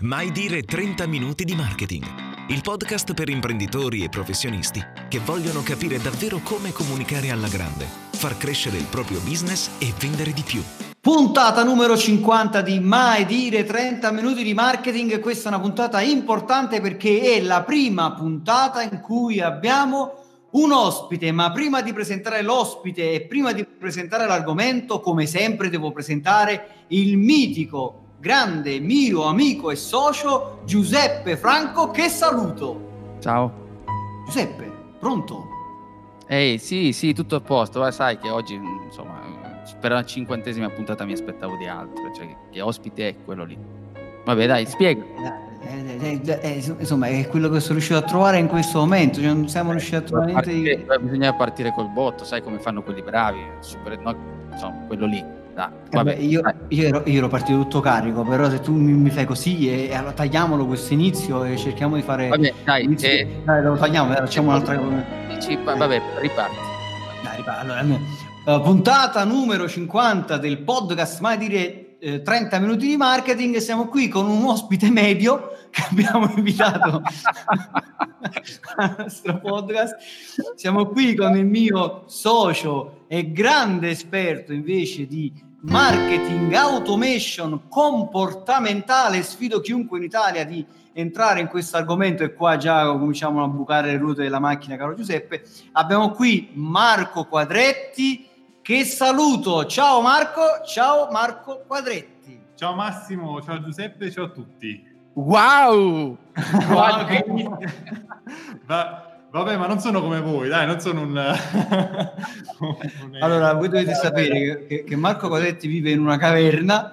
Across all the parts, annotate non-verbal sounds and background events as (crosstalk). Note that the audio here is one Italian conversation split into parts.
Mai dire 30 minuti di marketing. Il podcast per imprenditori e professionisti che vogliono capire davvero come comunicare alla grande, far crescere il proprio business e vendere di più. Puntata numero 50 di Mai dire 30 minuti di marketing. Questa è una puntata importante perché è la prima puntata in cui abbiamo un ospite, ma prima di presentare l'ospite e prima di presentare l'argomento, come sempre devo presentare il mitico grande mio amico e socio Giuseppe Franco che saluto. Ciao. Giuseppe, pronto? Ehi, sì, sì, tutto a posto. Ma sai che oggi, insomma, per la cinquantesima puntata mi aspettavo di altro, cioè che ospite è quello lì. Vabbè, dai, spiega. Eh, eh, eh, eh, insomma, è quello che sono riuscito a trovare in questo momento. Cioè, non siamo riusciti a trovare niente di. Bisogna partire col botto, sai come fanno quelli bravi. Super, no, insomma, quello lì. Ah, vabbè, io, io, ero, io, ero, partito tutto carico, però se tu mi, mi fai così, e, e, allora tagliamolo questo inizio e cerchiamo di fare. Vabbè, dai, eh, dai lo tagliamo, dai, facciamo un'altra cosa. Dici, vabbè, riparti. Dai, riparti. Allora, uh, puntata numero 50 del podcast Mai dire eh, 30 minuti di marketing. Siamo qui con un ospite medio (laughs) che abbiamo invitato al nostro podcast. Siamo qui con il mio socio e grande esperto invece di marketing automation comportamentale. Sfido chiunque in Italia di entrare in questo argomento e qua già cominciamo a bucare le ruote della macchina, caro Giuseppe. Abbiamo qui Marco Quadretti che saluto. Ciao Marco, ciao Marco Quadretti. Ciao Massimo, ciao Giuseppe, ciao a tutti. Wow! (laughs) wow che... (laughs) Va, Vabbè, ma non sono come voi, dai, non sono un... (laughs) un allora, voi dovete sapere che, che, Marco Codetti vive in una caverna,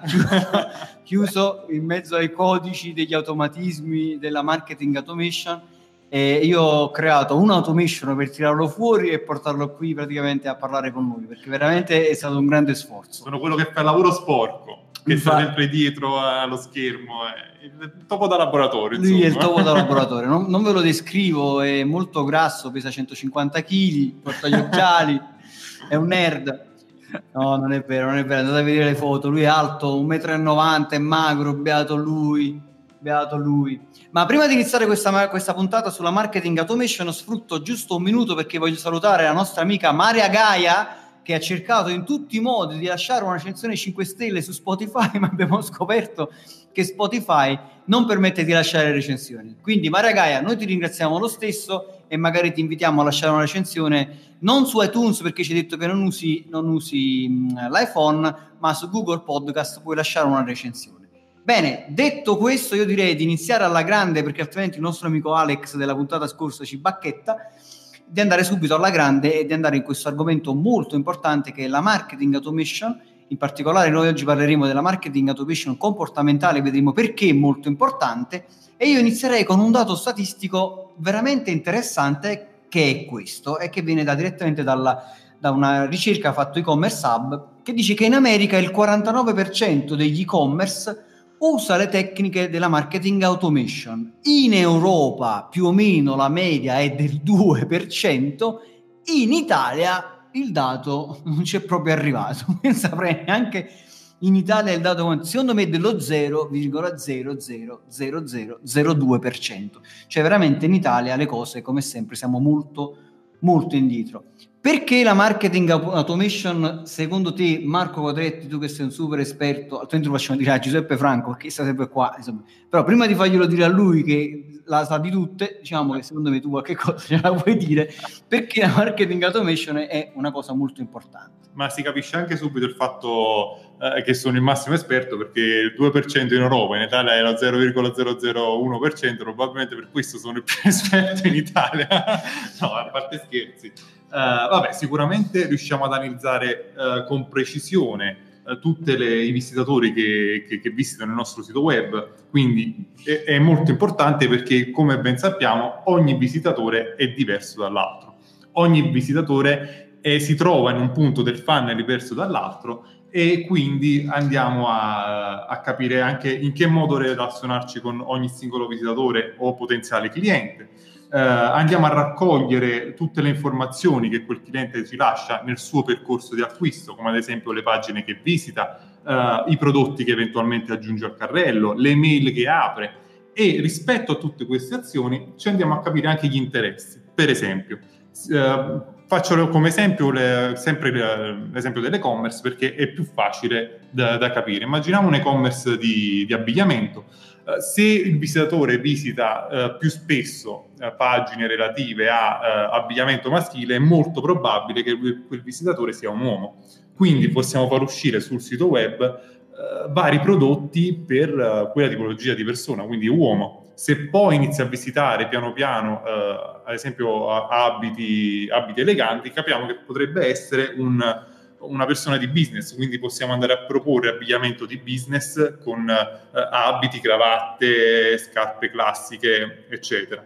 (laughs) chiuso in mezzo ai codici degli automatismi della marketing automation e io ho creato un automation per tirarlo fuori e portarlo qui praticamente a parlare con noi, perché veramente è stato un grande sforzo. Sono quello che fa il lavoro sporco che sta sempre dietro allo schermo. È il topo da laboratorio. Insomma. Lui è il topo da (laughs) laboratorio. Non, non, ve lo descrivo, è molto grasso, pesa 150 kg, porta gli occhiali, (laughs) è un nerd. No, non è vero, non è vero. Andate a vedere le foto. Lui è alto 1,90 m, è magro, beato lui. Beato lui. Ma prima di iniziare questa, questa puntata sulla marketing automation, sfrutto giusto un minuto perché voglio salutare la nostra amica Maria Gaia che ha cercato in tutti i modi di lasciare una recensione 5 stelle su Spotify, (laughs) ma abbiamo scoperto che Spotify non permette di lasciare recensioni. Quindi, Maria Gaia, noi ti ringraziamo lo stesso e magari ti invitiamo a lasciare una recensione non su iTunes perché ci hai detto che non usi, non usi l'iPhone, ma su Google Podcast puoi lasciare una recensione. Bene, detto questo, io direi di iniziare alla grande perché altrimenti il nostro amico Alex della puntata scorsa ci bacchetta di andare subito alla grande e di andare in questo argomento molto importante che è la marketing automation. In particolare noi oggi parleremo della marketing automation comportamentale, vedremo perché è molto importante e io inizierei con un dato statistico veramente interessante che è questo e che viene da, direttamente dalla, da una ricerca fatta e-commerce hub che dice che in America il 49% degli e-commerce usa le tecniche della marketing automation. In Europa più o meno la media è del 2%, in Italia il dato non c'è proprio arrivato, (laughs) non saprei neanche in Italia il dato secondo me è dello 0,000002%, cioè veramente in Italia le cose come sempre siamo molto molto indietro. Perché la marketing automation, secondo te, Marco Quadretti, tu che sei un super esperto, altrimenti lo facciamo dire a Giuseppe Franco, perché sta sempre qua, insomma. però prima di farglielo dire a lui che la sa di tutte, diciamo che secondo me tu qualche (laughs) cosa ce la puoi dire, perché la marketing automation è una cosa molto importante. Ma si capisce anche subito il fatto eh, che sono il massimo esperto, perché il 2% in Europa, in Italia è lo 0,001%, probabilmente per questo sono il più (laughs) esperto in Italia. (laughs) no, a parte scherzi. Uh, vabbè, sicuramente riusciamo ad analizzare uh, con precisione tutti i visitatori che, che, che, visitano il nostro sito web. Quindi è, è molto importante perché, come ben sappiamo, ogni visitatore è diverso dall'altro. Ogni visitatore è, si trova in un punto del funnel diverso dall'altro e quindi andiamo a, a, capire anche in che modo relazionarci con ogni singolo visitatore o potenziale cliente. Eh, andiamo a raccogliere tutte le informazioni che quel cliente ci lascia nel suo percorso di acquisto, come ad esempio le pagine che visita, eh, i prodotti che eventualmente aggiunge al carrello, le mail che apre e rispetto a tutte queste azioni ci andiamo a capire anche gli interessi. Per esempio, eh, Faccio come esempio le, sempre l'esempio dell'e-commerce perché è più facile da, da capire. Immaginiamo un e-commerce di, di abbigliamento. Uh, se il visitatore visita uh, più spesso uh, pagine relative a abbigliamento maschile, è molto probabile che quel visitatore sia un uomo. Quindi possiamo far uscire sul sito web vari prodotti per quella tipologia di persona, quindi uomo se poi inizi a visitare piano piano, eh, ad esempio, abiti, abiti, eleganti, capiamo che potrebbe essere un, una persona di business, quindi possiamo andare a proporre abbigliamento di business con eh, abiti, cravatte, scarpe classiche, eccetera.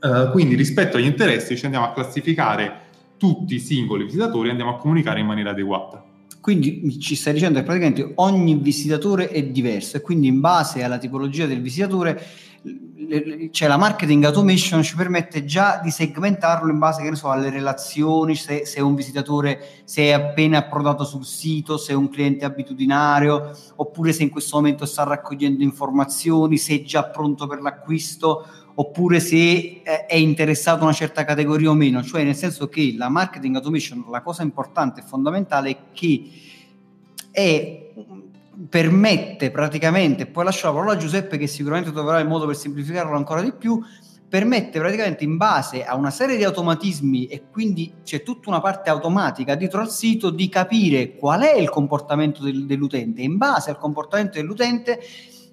Uh, quindi rispetto agli interessi ci andiamo a classificare tutti i singoli visitatori e andiamo a comunicare in maniera adeguata. Quindi ci stai dicendo che praticamente ogni visitatore è diverso e quindi in base alla tipologia del visitatore cioè la marketing automation ci permette già di segmentarlo in base che ne so, alle relazioni, se, se, è un visitatore, se è appena approdato sul sito, se è un cliente abitudinario, oppure se in questo momento sta raccogliendo informazioni, se è già pronto per l'acquisto, oppure se è interessato a una certa categoria o meno. Cioè nel senso che la marketing automation, la cosa importante e fondamentale è che è permette praticamente, poi lascio la parola a Giuseppe che sicuramente troverà il modo per semplificarlo ancora di più, permette praticamente in base a una serie di automatismi e quindi c'è tutta una parte automatica dietro al sito di capire qual è il comportamento del, dell'utente in base al comportamento dell'utente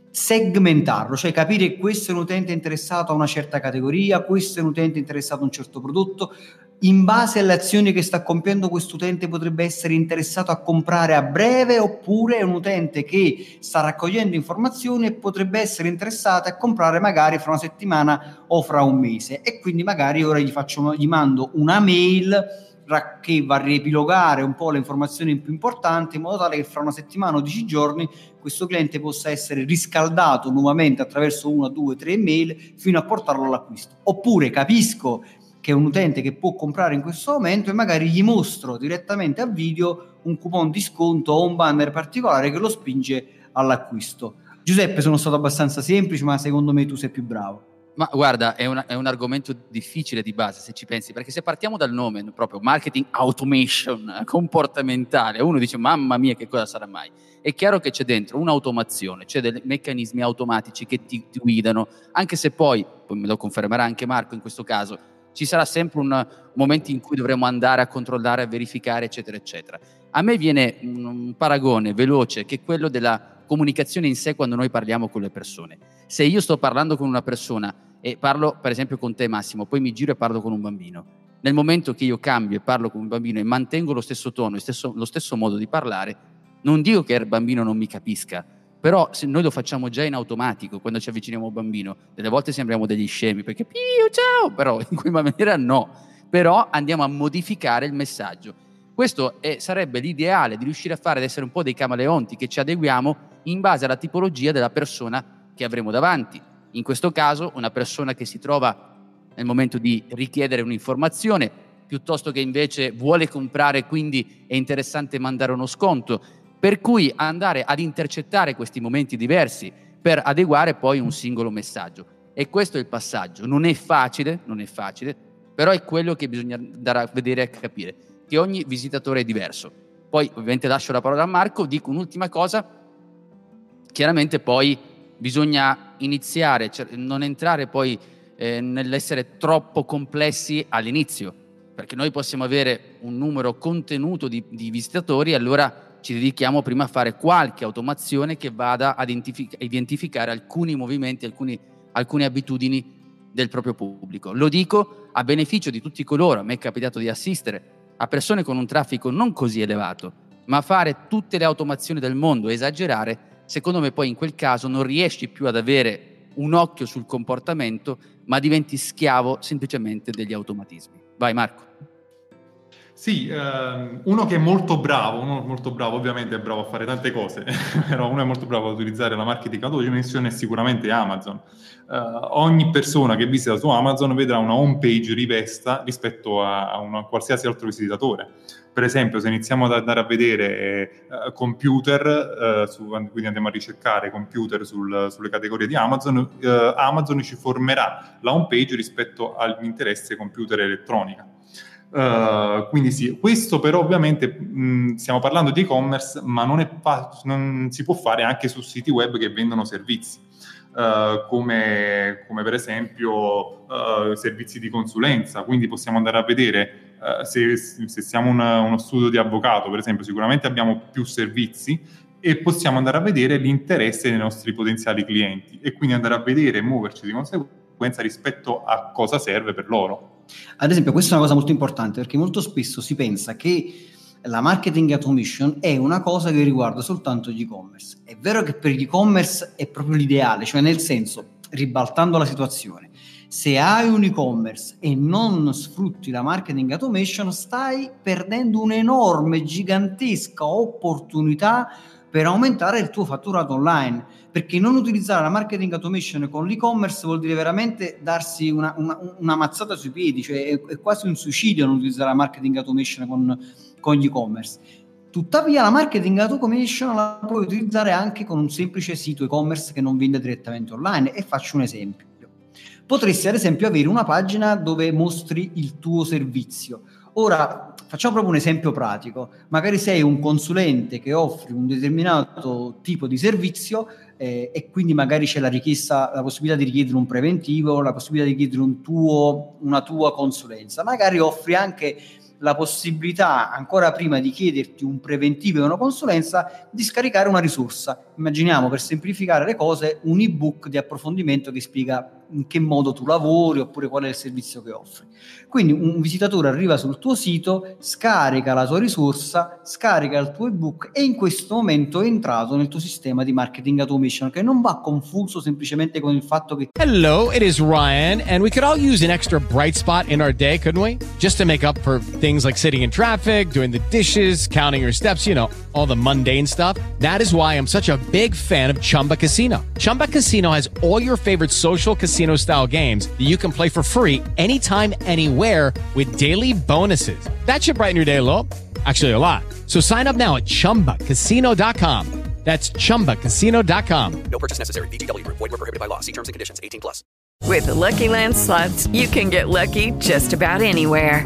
segmentarlo, cioè capire questo è un utente interessato a una certa categoria, questo è un utente interessato a un certo prodotto, in base alle azioni che sta compiendo questo utente potrebbe essere interessato a comprare a breve oppure è un utente che sta raccogliendo informazioni e potrebbe essere interessato a comprare magari fra una settimana o fra un mese. E quindi magari ora gli, faccio, gli mando una mail che va a riepilogare un po' le informazioni più importanti in modo tale che fra una settimana o dieci giorni questo cliente possa essere riscaldato nuovamente attraverso una, due, tre mail fino a portarlo all'acquisto. Oppure capisco che è un utente che può comprare in questo momento e magari gli mostro direttamente a video un coupon di sconto o un banner particolare che lo spinge all'acquisto. Giuseppe, sono stato abbastanza semplice, ma secondo me tu sei più bravo. Ma guarda, è, una, è, un argomento difficile di base se ci pensi, perché se partiamo dal nome proprio marketing automation (laughs) comportamentale, uno dice mamma mia che cosa sarà mai? È chiaro che c'è dentro un'automazione, c'è dei meccanismi automatici che ti, ti guidano, anche se poi, poi me lo confermerà anche Marco in questo caso, ci sarà sempre un momento in cui dovremo andare a controllare, a verificare, eccetera, eccetera. A me viene un paragone veloce che è quello della comunicazione in sé quando noi parliamo con le persone. Se io sto parlando con una persona e parlo per esempio con te Massimo, poi mi giro e parlo con un bambino, nel momento che io cambio e parlo con un bambino e mantengo lo stesso tono, lo stesso, lo stesso modo di parlare, non dico che il bambino non mi capisca, però noi lo facciamo già in automatico quando ci avviciniamo a un bambino, delle volte sembriamo degli scemi perché Pio, ciao, però in quella maniera no, però andiamo a modificare il messaggio. Questo è, sarebbe l'ideale di riuscire a fare ad essere un po' dei camaleonti che ci adeguiamo in base alla tipologia della persona che avremo davanti. In questo caso una persona che si trova nel momento di richiedere un'informazione, piuttosto che invece vuole comprare, quindi è interessante mandare uno sconto per cui andare ad intercettare questi momenti diversi per adeguare poi un singolo messaggio. E questo è il passaggio. Non è facile, non è facile, però è quello che bisogna andare a vedere e capire, che ogni visitatore è diverso. Poi ovviamente lascio la parola a Marco, dico un'ultima cosa, chiaramente poi bisogna iniziare, cioè non entrare poi eh, nell'essere troppo complessi all'inizio, perché noi possiamo avere un numero contenuto di, di visitatori allora ci dedichiamo prima a fare qualche automazione che vada a identificare alcuni movimenti, alcuni, alcune abitudini del proprio pubblico. Lo dico a beneficio di tutti coloro, a me è capitato di assistere a persone con un traffico non così elevato, ma fare tutte le automazioni del mondo, esagerare, secondo me poi in quel caso non riesci più ad avere un occhio sul comportamento, ma diventi schiavo semplicemente degli automatismi. Vai Marco. Sì, ehm, uno che è molto bravo, uno molto bravo, ovviamente è bravo a fare tante cose, (laughs) però uno è molto bravo ad utilizzare la marketing automation è sicuramente Amazon. Uh, ogni persona che visita su Amazon vedrà una home page rivesta rispetto a, a un qualsiasi altro visitatore. Per esempio, se iniziamo ad andare a vedere uh, computer, uh, su, quindi andiamo a ricercare computer sul, sulle categorie di Amazon, Amazon ci formerà la home page rispetto all'interesse computer elettronica. Uh, quindi sì, questo però ovviamente mh, stiamo parlando di e-commerce, ma non, fa- non, si può fare anche su siti web che vendono servizi, uh, come, come, per esempio uh, servizi di consulenza. Quindi possiamo andare a vedere se, se, siamo una, uno studio di avvocato, per esempio, sicuramente abbiamo più servizi e possiamo andare a vedere l'interesse dei nostri potenziali clienti e quindi andare a vedere e muoverci di conseguenza rispetto a cosa serve per loro. Ad esempio, questa è una cosa molto importante perché molto spesso si pensa che la marketing automation è una cosa che riguarda soltanto gli e-commerce. È vero che per gli e-commerce è proprio l'ideale, cioè nel senso, ribaltando la situazione, se hai un e-commerce e non sfrutti la marketing automation, stai perdendo un'enorme, gigantesca opportunità per aumentare il tuo fatturato online. Perché non utilizzare la marketing automation con l'e-commerce vuol dire veramente darsi una, una, una mazzata sui piedi, cioè è, è, quasi un suicidio non utilizzare la marketing automation con, con gli e-commerce. Tuttavia la marketing automation la puoi utilizzare anche con un semplice sito e-commerce che non vende direttamente online e faccio un esempio. Potresti ad esempio avere una pagina dove mostri il tuo servizio. Ora, facciamo proprio un esempio pratico. Magari sei un consulente che offri un determinato tipo di servizio eh, e quindi magari c'è la richiesta, la possibilità di richiedere un preventivo, la possibilità di chiedere un tuo, una tua consulenza. Magari offri anche la possibilità, ancora prima di chiederti un preventivo e una consulenza, di scaricare una risorsa. Immaginiamo, per semplificare le cose, un ebook di approfondimento che spiega in che modo tu lavori oppure qual è il servizio che offri. Quindi un visitatore arriva sul tuo sito, scarica la tua risorsa, scarica il tuo ebook e in questo momento è entrato nel tuo sistema di marketing automation che non va confuso semplicemente con il fatto che Hello, it is Ryan and we could all use an extra bright spot in our day, couldn't we? Just to make up for things like sitting in traffic, doing the dishes, counting your steps, you know, all the mundane stuff. That is why I'm such a big fan of Chumba Casino. Chumba Casino has all your favorite social casino style games that you can play for free anytime anywhere anywhere with daily bonuses. That should brighten your day a little. Actually, a lot. So sign up now at chumbacasino.com. That's chumbacasino.com. No purchase necessary. VGW Group. Void were prohibited by law. See terms and conditions 18 plus. With the Lucky Land slots, you can get lucky just about anywhere.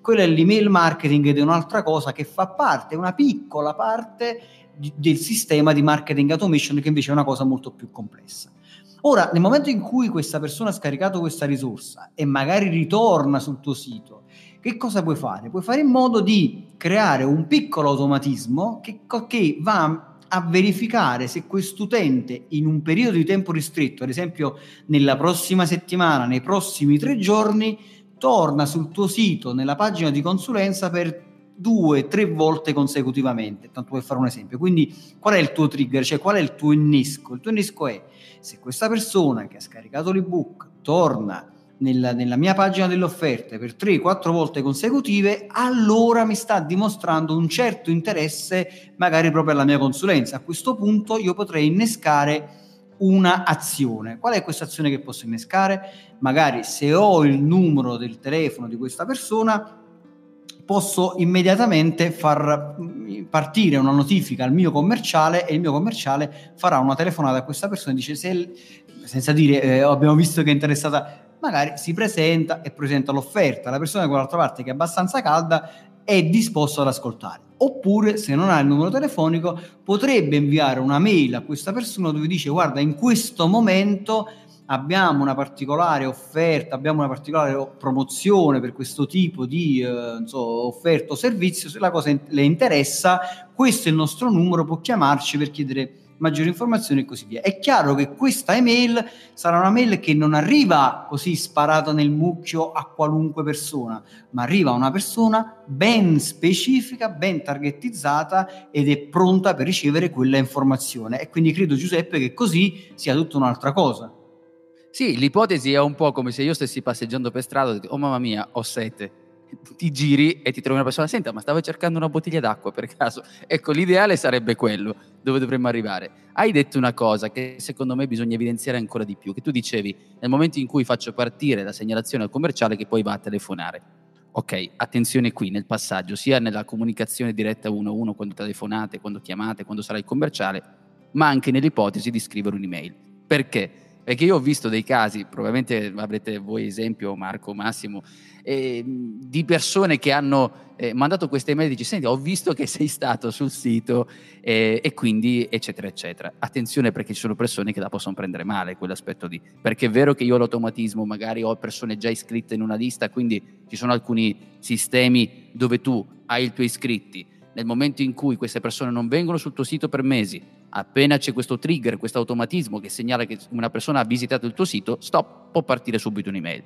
Quello è l'email marketing ed è un'altra cosa che fa parte, una piccola parte di, del sistema di marketing automation che invece è una cosa molto più complessa. Ora, nel momento in cui questa persona ha scaricato questa risorsa e magari ritorna sul tuo sito, che cosa puoi fare? Puoi fare in modo di creare un piccolo automatismo che, che va a verificare se quest'utente in un periodo di tempo ristretto, ad esempio nella prossima settimana, nei prossimi tre giorni, torna sul tuo sito nella pagina di consulenza per due, tre volte consecutivamente, tanto per fare un esempio. Quindi qual è il tuo trigger, cioè qual è il tuo innesco? Il tuo innesco è se questa persona che ha scaricato l'ebook torna nella, nella mia pagina delle offerte per 3-4 volte consecutive, allora mi sta dimostrando un certo interesse magari proprio alla mia consulenza. A questo punto io potrei innescare una azione. Qual è questa azione che posso innescare? Magari se ho il numero del telefono di questa persona, posso immediatamente far mm, partire una notifica al mio commerciale e il mio commerciale farà una telefonata a questa persona e dice se, senza dire eh, abbiamo visto che è interessata magari si presenta e presenta l'offerta la persona dall'altra parte che è abbastanza calda è disposto ad ascoltare. Oppure, se non ha il numero telefonico, potrebbe inviare una mail a questa persona dove dice guarda, in questo momento abbiamo una particolare offerta, abbiamo una particolare promozione per questo tipo di eh, so, offerta o servizio, se la cosa le interessa, questo è il nostro numero, può chiamarci per chiedere maggiori informazioni e così via. È chiaro che questa email sarà una mail che non arriva così sparata nel mucchio a qualunque persona, ma arriva a una persona ben specifica, ben targetizzata ed è pronta per ricevere quella informazione. E quindi credo Giuseppe che così sia tutta un'altra cosa. Sì, l'ipotesi è un po' come se io stessi passeggiando per strada e dico, oh mamma mia, ho sete. Ti giri e ti trovi una persona, senta, ma stavo cercando una bottiglia d'acqua per caso. Ecco, l'ideale sarebbe quello, dove dovremmo arrivare. Hai detto una cosa che secondo me bisogna evidenziare ancora di più, che tu dicevi, nel momento in cui faccio partire la segnalazione al commerciale che poi va a telefonare. Ok, attenzione qui nel passaggio, sia nella comunicazione diretta uno a uno quando telefonate, quando chiamate, quando sarà il commerciale, ma anche nell'ipotesi di scrivere un'email. Perché? Perché io ho visto dei casi, probabilmente avrete voi esempio, Marco, Massimo, eh, di persone che hanno eh, mandato queste email e dici, senti, ho visto che sei stato sul sito eh, e quindi eccetera eccetera. Attenzione perché ci sono persone che la possono prendere male quell'aspetto lì, perché è vero che io ho l'automatismo, magari ho persone già iscritte in una lista, quindi ci sono alcuni sistemi dove tu hai i tuoi iscritti, nel momento in cui queste persone non vengono sul tuo sito per mesi, appena c'è questo trigger, questo automatismo che segnala che una persona ha visitato il tuo sito, stop, può partire subito un'email.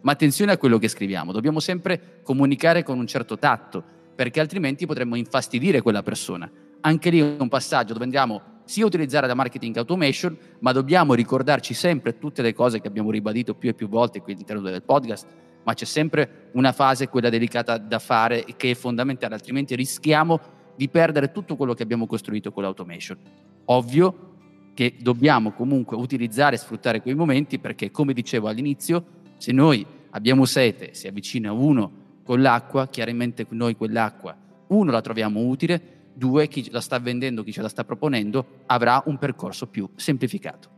Ma attenzione a quello che scriviamo, dobbiamo sempre comunicare con un certo tatto, perché altrimenti potremmo infastidire quella persona. Anche lì è un passaggio dove andiamo sia a utilizzare la marketing automation, ma dobbiamo ricordarci sempre tutte le cose che abbiamo ribadito più e più volte qui all'interno del podcast, ma c'è sempre una fase, quella delicata da fare, che è fondamentale, altrimenti rischiamo di perdere tutto quello che abbiamo costruito con l'automation. Ovvio che dobbiamo comunque utilizzare e sfruttare quei momenti perché, come dicevo all'inizio, se noi abbiamo sete, si avvicina uno con l'acqua, chiaramente noi quell'acqua, uno la troviamo utile, due, chi la sta vendendo, chi ce la sta proponendo, avrà un percorso più semplificato.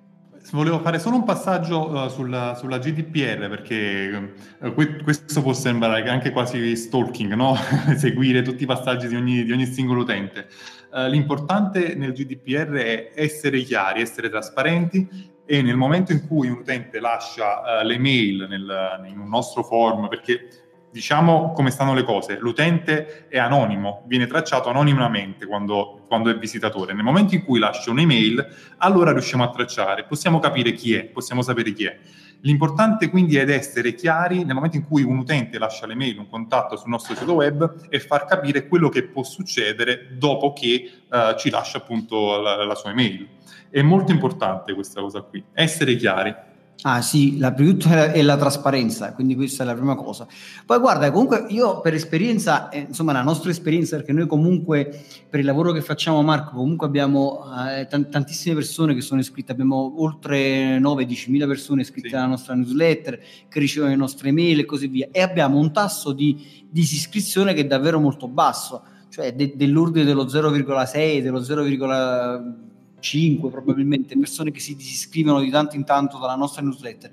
Volevo fare solo un passaggio uh, sulla, sulla, GDPR perché uh, que- questo può sembrare anche quasi stalking, no? (laughs) seguire tutti i passaggi di ogni, di ogni singolo utente. Uh, l'importante nel GDPR è essere chiari, essere trasparenti e nel momento in cui un utente lascia le mail nel, in un nostro form, perché diciamo come stanno le cose, l'utente è anonimo, viene tracciato anonimamente quando, quando, è visitatore. Nel momento in cui lascia un'email, allora riusciamo a tracciare, possiamo capire chi è, possiamo sapere chi è. L'importante quindi è essere chiari nel momento in cui un utente lascia l'email, un contatto sul nostro sito web e far capire quello che può succedere dopo che uh, ci lascia appunto la, la sua email. È molto importante questa cosa qui, essere chiari. Ah sì, la prima è la trasparenza, quindi questa è la prima cosa. Poi guarda, comunque io per esperienza, eh, insomma la nostra esperienza, perché noi comunque per il lavoro che facciamo Marco, comunque abbiamo eh, t- tantissime persone che sono iscritte, abbiamo oltre 9-10 mila persone iscritte sì. alla nostra newsletter, che ricevono le nostre email e così via, e abbiamo un tasso di disiscrizione che è davvero molto basso, cioè de- dell'ordine dello 0,6, dello 0,5 5 probabilmente persone che si disiscrivono di tanto in tanto dalla nostra newsletter.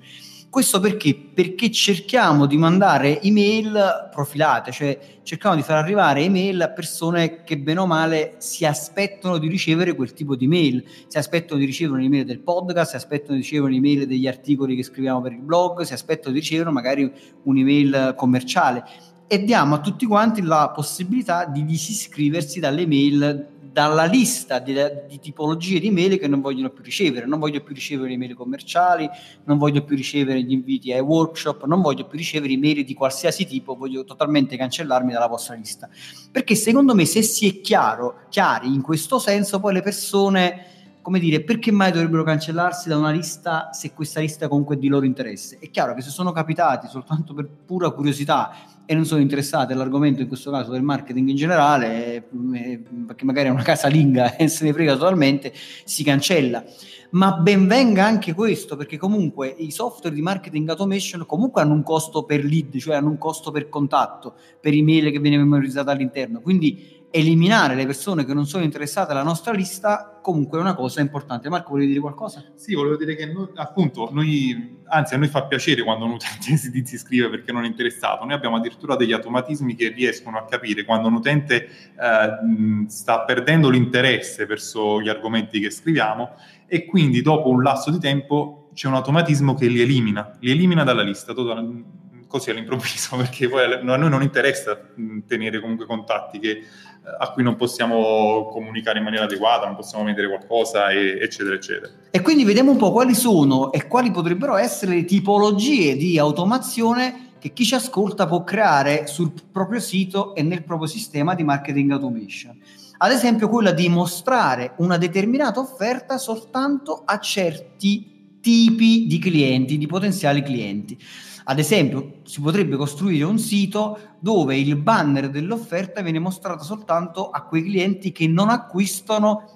Questo perché? Perché cerchiamo di mandare email profilate, cioè cerchiamo di far arrivare email a persone che bene o male si aspettano di ricevere quel tipo di email, si aspettano di ricevere un'email del podcast, si aspettano di ricevere un'email degli articoli che scriviamo per il blog, si aspettano di ricevere magari un'email commerciale e diamo a tutti quanti la possibilità di disiscriversi dalle mail dalla lista di, di, tipologie di mail che non vogliono più ricevere. Non voglio più ricevere email commerciali, non voglio più ricevere gli inviti ai workshop, non voglio più ricevere email di qualsiasi tipo, voglio totalmente cancellarmi dalla vostra lista. Perché secondo me se si è chiaro, chiari in questo senso, poi le persone come dire, perché mai dovrebbero cancellarsi da una lista se questa lista comunque è di loro interesse? È chiaro che se sono capitati soltanto per pura curiosità e non sono interessati all'argomento, in questo caso del marketing in generale, eh, perché magari è una casalinga (laughs) e se ne frega totalmente, si cancella. Ma ben venga anche questo, perché comunque i software di marketing automation comunque hanno un costo per lead, cioè hanno un costo per contatto, per email che viene memorizzata all'interno. Quindi eliminare le persone che non sono interessate alla nostra lista comunque è una cosa importante. Marco, volevi dire qualcosa? Sì, volevo dire che noi, appunto, noi, anzi a noi fa piacere quando un utente (laughs) si disiscrive perché non è interessato. Noi abbiamo addirittura degli automatismi che riescono a capire quando un utente eh, sta perdendo l'interesse verso gli argomenti che scriviamo e quindi dopo un lasso di tempo c'è un automatismo che li elimina, li elimina dalla lista così all'improvviso (laughs) perché poi a noi non interessa tenere comunque contatti che a cui non possiamo comunicare in maniera adeguata, non possiamo vendere qualcosa, e, eccetera, eccetera. E quindi vediamo un po' quali sono e quali potrebbero essere le tipologie di automazione che chi ci ascolta può creare sul proprio sito e nel proprio sistema di marketing automation. Ad esempio quella di mostrare una determinata offerta soltanto a certi tipi di clienti, di potenziali clienti. Ad esempio, si potrebbe costruire un sito dove il banner dell'offerta viene mostrato soltanto a quei clienti che non acquistano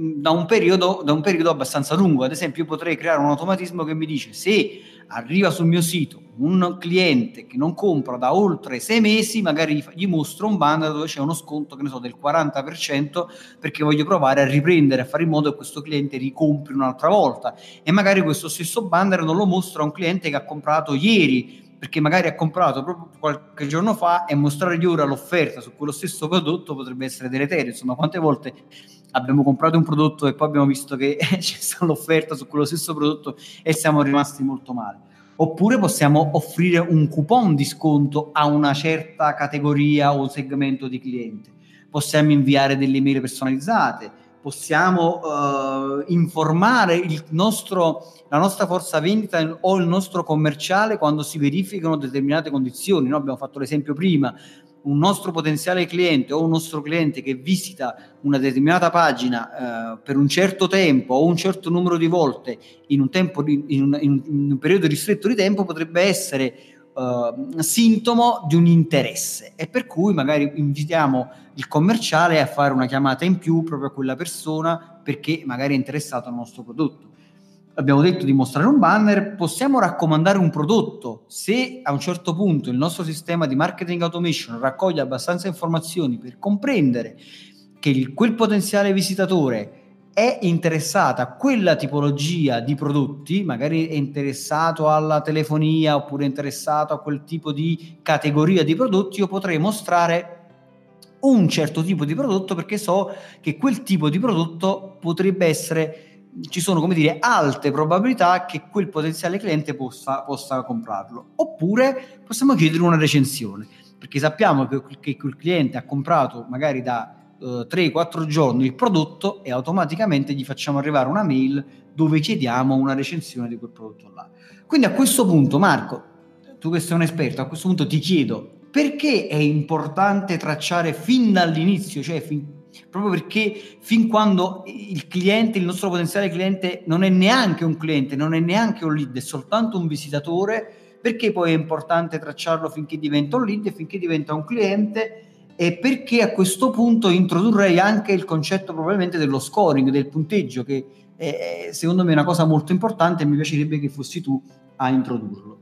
da un periodo, da un periodo abbastanza lungo. Ad esempio, io potrei creare un automatismo che mi dice se arriva sul mio sito un cliente che non compra da oltre sei mesi, magari gli mostro un banner dove c'è uno sconto, che ne so, del 40% perché voglio provare a riprendere, a fare in modo che questo cliente ricompri un'altra volta. E magari questo stesso banner non lo mostro a un cliente che ha comprato ieri, perché magari ha comprato proprio qualche giorno fa e mostrargli ora l'offerta su quello stesso prodotto potrebbe essere deleterio. Insomma, quante volte abbiamo comprato un prodotto e poi abbiamo visto che (laughs) c'è stata l'offerta su quello stesso prodotto e siamo rimasti molto male. Oppure possiamo offrire un coupon di sconto a una certa categoria o segmento di cliente. Possiamo inviare delle email personalizzate, possiamo uh, informare nostro, la nostra forza vendita o il nostro commerciale quando si verificano determinate condizioni. Noi abbiamo fatto l'esempio prima, un nostro potenziale cliente o un nostro cliente che visita una determinata pagina eh, per un certo tempo o un certo numero di volte in un, tempo, in un, in un periodo ristretto di tempo potrebbe essere eh, sintomo di un interesse. E per cui magari invitiamo il commerciale a fare una chiamata in più proprio a quella persona perché magari è interessato al nostro prodotto abbiamo detto di mostrare un banner, possiamo raccomandare un prodotto. Se a un certo punto il nostro sistema di marketing automation raccoglie abbastanza informazioni per comprendere che il, quel potenziale visitatore è interessato a quella tipologia di prodotti, magari è interessato alla telefonia oppure è interessato a quel tipo di categoria di prodotti, io potrei mostrare un certo tipo di prodotto perché so che quel tipo di prodotto potrebbe essere ci sono, come dire, alte probabilità che quel potenziale cliente possa, possa comprarlo. Oppure possiamo chiedere una recensione, perché sappiamo che, che quel cliente ha comprato magari da eh, 3-4 giorni il prodotto e automaticamente gli facciamo arrivare una mail dove chiediamo una recensione di quel prodotto là. Quindi a questo punto, Marco, tu che sei un esperto, a questo punto ti chiedo perché è importante tracciare fin dall'inizio, cioè fin proprio perché fin quando il cliente, il nostro potenziale cliente non è neanche un cliente, non è neanche un lead, è soltanto un visitatore, perché poi è importante tracciarlo finché diventa un lead e finché diventa un cliente e perché a questo punto introdurrei anche il concetto probabilmente dello scoring, del punteggio, che è, secondo me è una cosa molto importante e mi piacerebbe che fossi tu a introdurlo.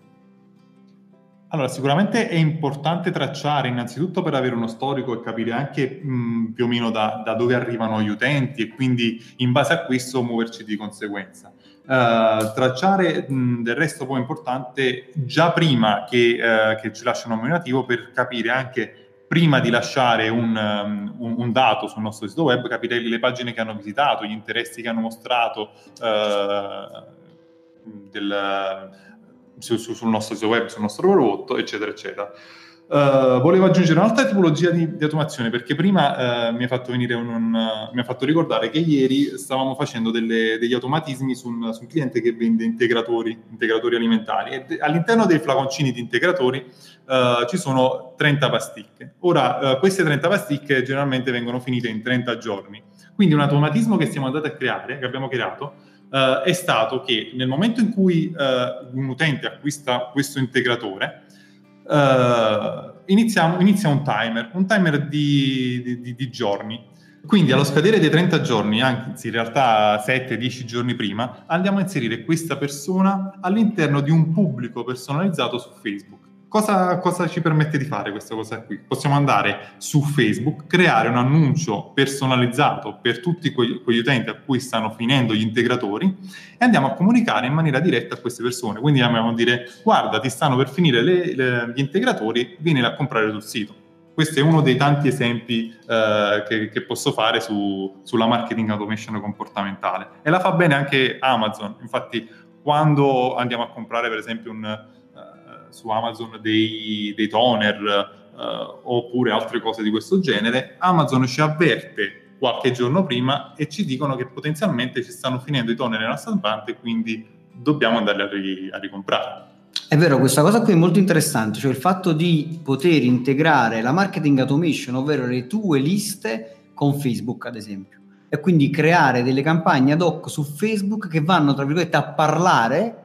Allora, sicuramente è importante tracciare innanzitutto per avere uno storico e capire anche mh, più o meno da, da, dove arrivano gli utenti e quindi in base a questo muoverci di conseguenza. Uh, tracciare mh, del resto poi è importante già prima che, uh, che ci lasciano un nominativo per capire anche prima di lasciare un, um, un, dato sul nostro sito web, capire le pagine che hanno visitato, gli interessi che hanno mostrato uh, del, su, su, sul nostro sito web, sul nostro prodotto, eccetera, eccetera. Uh, volevo aggiungere un'altra tipologia di, di automazione perché prima uh, mi, ha fatto un, un, uh, mi ha fatto ricordare che ieri stavamo facendo delle, degli automatismi su un, su un, cliente che vende integratori, integratori alimentari e de, all'interno dei flaconcini di integratori ci sono 30 pasticche. Ora, queste 30 pasticche generalmente vengono finite in 30 giorni. Quindi un automatismo che siamo andati a creare, che abbiamo creato, uh, è stato che nel momento in cui uh, un utente acquista questo integratore, uh, iniziamo, inizia un timer, un timer di, di, di, giorni. Quindi allo scadere dei 30 giorni, anzi in realtà 7-10 giorni prima, andiamo a inserire questa persona all'interno di un pubblico personalizzato su Facebook. Cosa, cosa, ci permette di fare questa cosa qui? Possiamo andare su Facebook, creare un annuncio personalizzato per tutti quegli, quegli, utenti a cui stanno finendo gli integratori e andiamo a comunicare in maniera diretta a queste persone. Quindi andiamo a dire guarda ti stanno per finire le, le, gli integratori, vieni a comprare sul sito. Questo è uno dei tanti esempi eh, che, che, posso fare su, sulla marketing automation comportamentale. E la fa bene anche Amazon. Infatti quando andiamo a comprare per esempio un su Amazon dei, dei toner uh, oppure altre cose di questo genere, Amazon ci avverte qualche giorno prima e ci dicono che potenzialmente ci stanno finendo i toner nella stampante e quindi dobbiamo andarli a, ri- a ricomprare. È vero, questa cosa qui è molto interessante, cioè il fatto di poter integrare la marketing automation, ovvero le tue liste, con Facebook, ad esempio, e quindi creare delle campagne ad hoc su Facebook che vanno, tra virgolette, a parlare,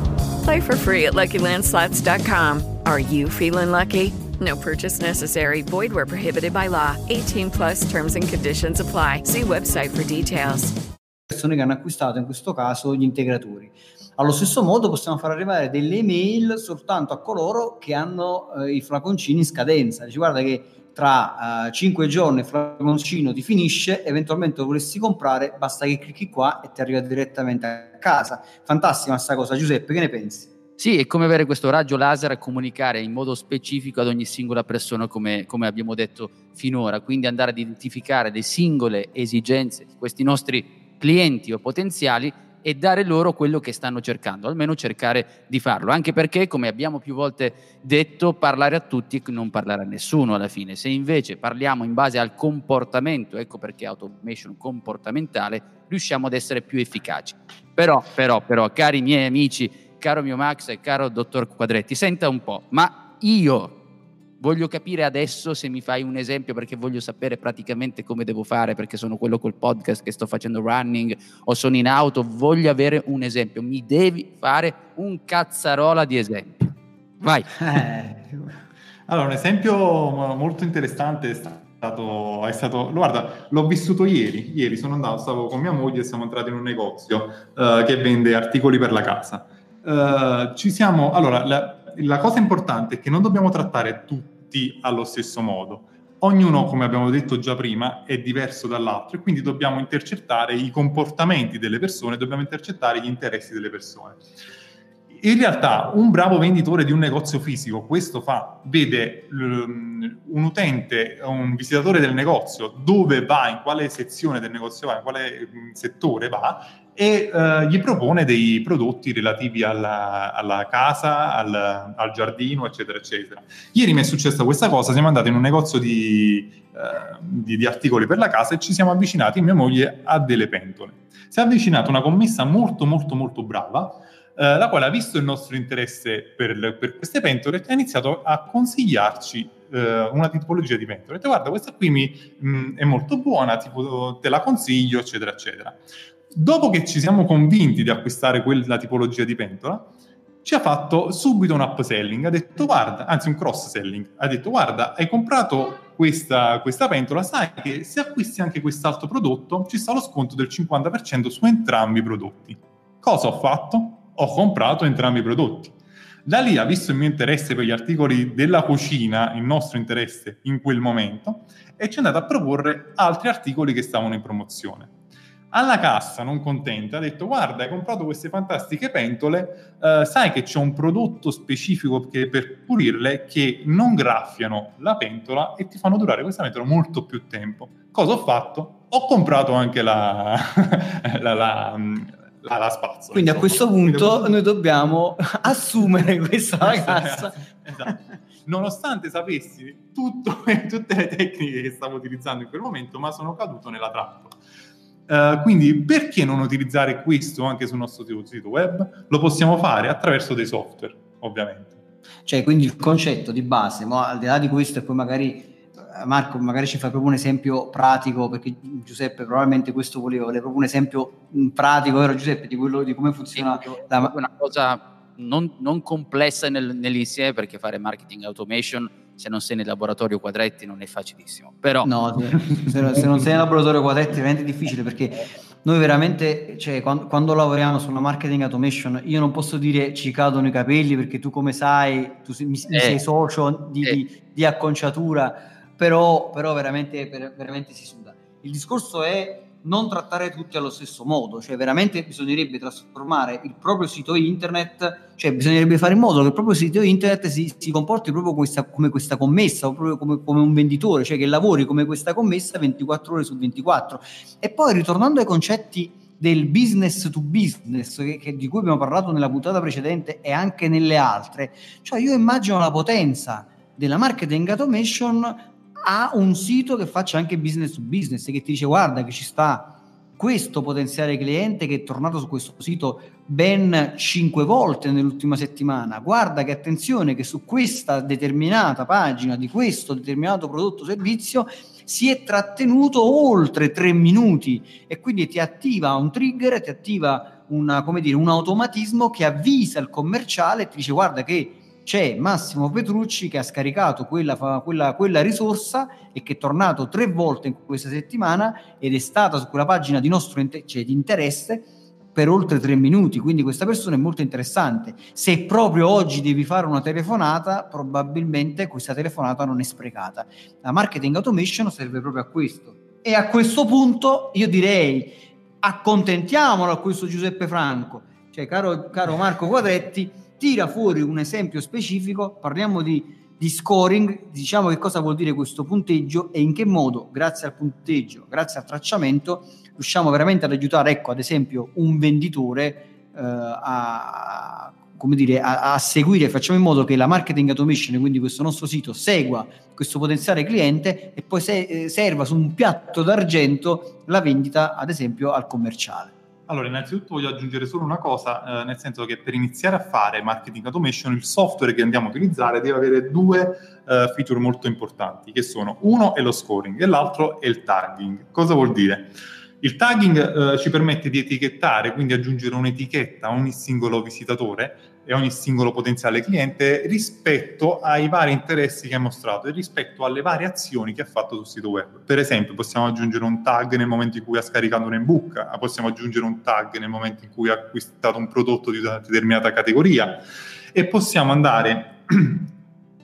Play for free at LuckyLandSlots.com. Are you feeling lucky? No purchase necessary. Void where prohibited by law. 18 plus terms and conditions apply. See website for details. Persone che hanno acquistato in questo caso gli integratori. Allo stesso modo possiamo far arrivare delle email soltanto a coloro che hanno eh, i flaconcini in scadenza. Dici guarda che tra uh, 5 giorni il flaconcino ti finisce, eventualmente lo volessi comprare, basta che clicchi qua e ti arriva direttamente a casa. Fantastica questa cosa, Giuseppe, che ne pensi? Sì, è come avere questo raggio laser a comunicare in modo specifico ad ogni singola persona, come, come, abbiamo detto finora, quindi andare ad identificare le singole esigenze di questi nostri clienti o potenziali e dare loro quello che stanno cercando, almeno cercare di farlo, anche perché, come abbiamo più volte detto, parlare a tutti e non parlare a nessuno alla fine. Se invece parliamo in base al comportamento, ecco perché automation comportamentale, riusciamo ad essere più efficaci. Però, però, però, cari miei amici, caro mio Max e caro dottor Quadretti, senta un po', ma io voglio capire adesso se mi fai un esempio perché voglio sapere praticamente come devo fare perché sono quello col podcast che sto facendo running o sono in auto, voglio avere un esempio, mi devi fare un cazzarola di esempio. Vai. (laughs) Allora, un esempio molto interessante è stato, è stato, guarda, l'ho vissuto ieri, ieri sono andato, stavo con mia moglie e siamo entrati in un negozio uh, che vende articoli per la casa Uh, ci siamo, allora, la, la, cosa importante è che non dobbiamo trattare tutti allo stesso modo. Ognuno, come abbiamo detto già prima, è diverso dall'altro e quindi dobbiamo intercettare i comportamenti delle persone, dobbiamo intercettare gli interessi delle persone. In realtà un bravo venditore di un negozio fisico questo fa, vede um, un utente, un visitatore del negozio, dove va, in quale sezione del negozio va, in quale settore va e uh, gli propone dei prodotti relativi alla, alla casa, al, al, giardino, eccetera, eccetera. Ieri mi è successa questa cosa, siamo andati in un negozio di, uh, di, di articoli per la casa e ci siamo avvicinati, mia moglie, a delle pentole. Si è avvicinata una commessa molto, molto, molto brava, Uh, la quale ha visto il nostro interesse per, per queste pentole e ha iniziato a consigliarci uh, una tipologia di pentole. Ha detto, guarda, questa qui mi, mh, mm, è molto buona, tipo, te la consiglio, eccetera, eccetera. Dopo che ci siamo convinti di acquistare quella tipologia di pentola, ci ha fatto subito un upselling, ha detto guarda, anzi un cross-selling, ha detto guarda, hai comprato questa, questa, pentola, sai che se acquisti anche quest'altro prodotto ci sta lo sconto del 50% su entrambi i prodotti. Cosa ho fatto? Ho comprato entrambi i prodotti. Da lì ha visto il mio interesse per gli articoli della cucina, il nostro interesse in quel momento, e ci è andato a proporre altri articoli che stavano in promozione Alla cassa, non contenta, ha detto: Guarda, hai comprato queste fantastiche pentole, eh, sai che c'è un prodotto specifico che per pulirle che non graffiano la pentola e ti fanno durare questa pentola molto più tempo. Cosa ho fatto? Ho comprato anche la, (laughs) la, la, la, la spazzola. Quindi a insomma. questo a punto questo noi dobbiamo (laughs) assumere questa ragazza. Esatto. Nonostante sapessi tutto, (laughs) tutte le tecniche che stavo utilizzando in quel momento, ma sono caduto nella trappola. Eh, quindi perché non utilizzare questo anche sul nostro sito- web? Lo possiamo fare attraverso dei software, ovviamente. Cioè, quindi il concetto di base, ma al di là di questo, e poi magari eh, Marco, magari ci fai proprio un esempio pratico, perché Giuseppe probabilmente questo voleva, voleva proprio un esempio mh, pratico, vero Giuseppe, di quello di come funziona la, una cosa non, non complessa nel- nell'insieme perché fare marketing automation se non sei nel laboratorio quadretti non è facilissimo però No, se, se- non sei in laboratorio quadretti è veramente difficile perché noi veramente, cioè, quando, quando lavoriamo sulla marketing automation, io non posso dire ci cadono i capelli perché tu come sai, tu sei, mi, Eh. sei socio di, Eh. di- di acconciatura, però, però veramente, veramente si suda. Il discorso è non trattare tutti allo stesso modo, cioè veramente bisognerebbe trasformare il proprio sito internet, cioè bisognerebbe fare in modo che il proprio sito internet si, si comporti proprio questa- come questa commessa, o proprio come, come un venditore, cioè che lavori come questa commessa 24 ore su 24. E poi ritornando ai concetti del business to business che- che- di cui abbiamo parlato nella puntata precedente e anche nelle altre, cioè io immagino la potenza della marketing automation a un sito che faccia anche business to business, che ti dice guarda che ci sta questo potenziale cliente che è tornato su questo sito ben cinque volte nell'ultima settimana. Guarda che attenzione che su questa determinata pagina di questo determinato prodotto o servizio si è trattenuto oltre tre minuti e quindi ti attiva un trigger, ti attiva una, dire, un automatismo che avvisa il commerciale e ti dice guarda che c'è Massimo Petrucci che ha scaricato quella, quella- quella risorsa e che è tornato tre volte in questa settimana ed è stata su quella pagina di nostro inte- cioè di interesse per oltre tre minuti, quindi questa persona è molto interessante. Se proprio oggi devi fare una telefonata, probabilmente questa telefonata non è sprecata. La marketing automation serve proprio a questo. E a questo punto io direi accontentiamolo a questo Giuseppe Franco, cioè caro, caro Marco Quadretti, tira fuori un esempio specifico, parliamo di, di scoring, diciamo che cosa vuol dire questo punteggio e in che modo, grazie al punteggio, grazie al tracciamento, riusciamo veramente ad aiutare, ecco, ad esempio, un venditore eh, a, come dire, a, a seguire, facciamo in modo che la marketing automation, quindi questo nostro sito, segua questo potenziale cliente e poi se- eh, serva su un piatto d'argento la vendita, ad esempio, al commerciale. Allora, innanzitutto voglio aggiungere solo una cosa, eh, nel senso che per iniziare a fare marketing automation il software che andiamo a utilizzare deve avere due eh, feature molto importanti, che sono uno è lo scoring e l'altro è il tagging. Cosa vuol dire? Il tagging eh, ci permette di etichettare, quindi aggiungere un'etichetta a ogni singolo visitatore e ogni singolo potenziale cliente rispetto ai vari interessi che ha mostrato e rispetto alle varie azioni che ha fatto sul sito web. Per esempio, possiamo aggiungere un tag nel momento in cui ha scaricato un ebook, possiamo aggiungere un tag nel momento in cui ha acquistato un prodotto di una determinata categoria e possiamo andare (clears throat)